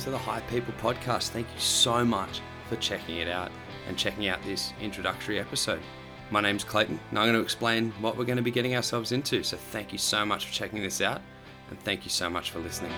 to the High People podcast. Thank you so much for checking it out and checking out this introductory episode. My name's Clayton, and I'm going to explain what we're going to be getting ourselves into. So, thank you so much for checking this out, and thank you so much for listening.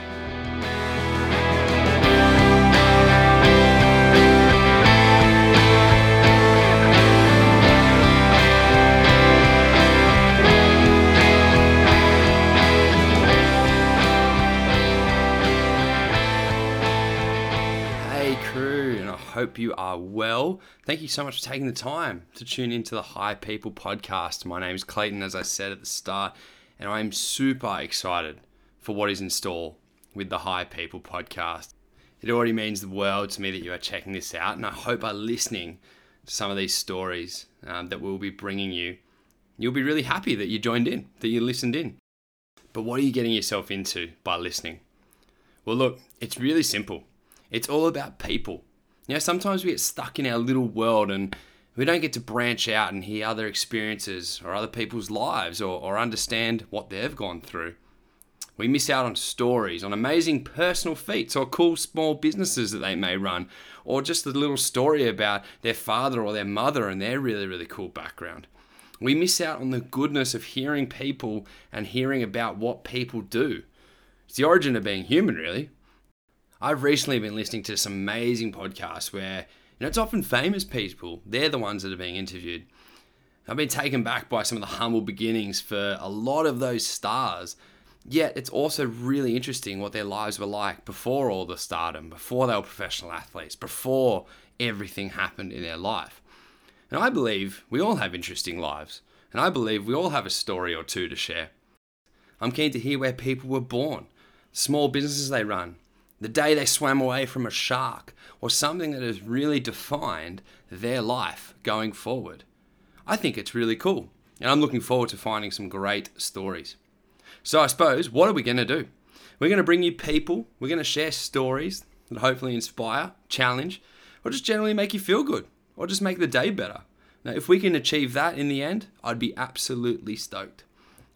Hey, crew, and I hope you are well. Thank you so much for taking the time to tune into the High People podcast. My name is Clayton, as I said at the start, and I am super excited for what is in store with the High People podcast. It already means the world to me that you are checking this out, and I hope by listening to some of these stories um, that we'll be bringing you, you'll be really happy that you joined in, that you listened in. But what are you getting yourself into by listening? Well, look, it's really simple. It's all about people. You know, sometimes we get stuck in our little world and we don't get to branch out and hear other experiences or other people's lives or, or understand what they've gone through. We miss out on stories, on amazing personal feats or cool small businesses that they may run, or just a little story about their father or their mother and their really, really cool background. We miss out on the goodness of hearing people and hearing about what people do. It's the origin of being human, really. I've recently been listening to some amazing podcasts where you know it's often famous people. They're the ones that are being interviewed. I've been taken back by some of the humble beginnings for a lot of those stars. Yet it's also really interesting what their lives were like before all the stardom, before they were professional athletes, before everything happened in their life. And I believe we all have interesting lives, and I believe we all have a story or two to share. I'm keen to hear where people were born, small businesses they run, the day they swam away from a shark, or something that has really defined their life going forward. I think it's really cool, and I'm looking forward to finding some great stories. So, I suppose, what are we going to do? We're going to bring you people, we're going to share stories that hopefully inspire, challenge, or just generally make you feel good, or just make the day better. Now, if we can achieve that in the end, I'd be absolutely stoked.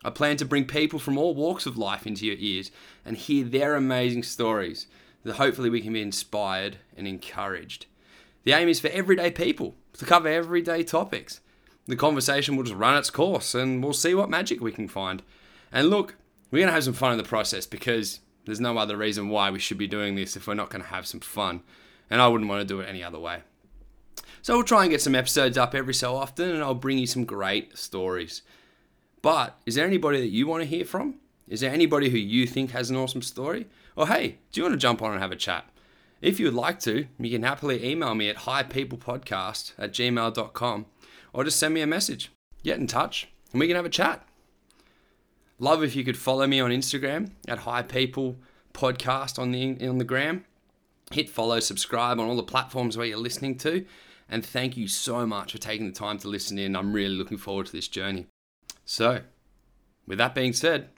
I plan to bring people from all walks of life into your ears and hear their amazing stories that hopefully we can be inspired and encouraged. The aim is for everyday people to cover everyday topics. The conversation will just run its course and we'll see what magic we can find. And look, we're going to have some fun in the process because there's no other reason why we should be doing this if we're not going to have some fun. And I wouldn't want to do it any other way. So we'll try and get some episodes up every so often and I'll bring you some great stories. But is there anybody that you want to hear from? Is there anybody who you think has an awesome story? Or hey, do you want to jump on and have a chat? If you would like to, you can happily email me at highpeoplepodcast at gmail.com or just send me a message. Get in touch and we can have a chat. Love if you could follow me on Instagram at highpeoplepodcast on the on the gram. Hit follow, subscribe on all the platforms where you're listening to. And thank you so much for taking the time to listen in. I'm really looking forward to this journey. So, with that being said,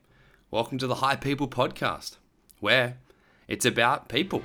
welcome to the High People Podcast, where it's about people.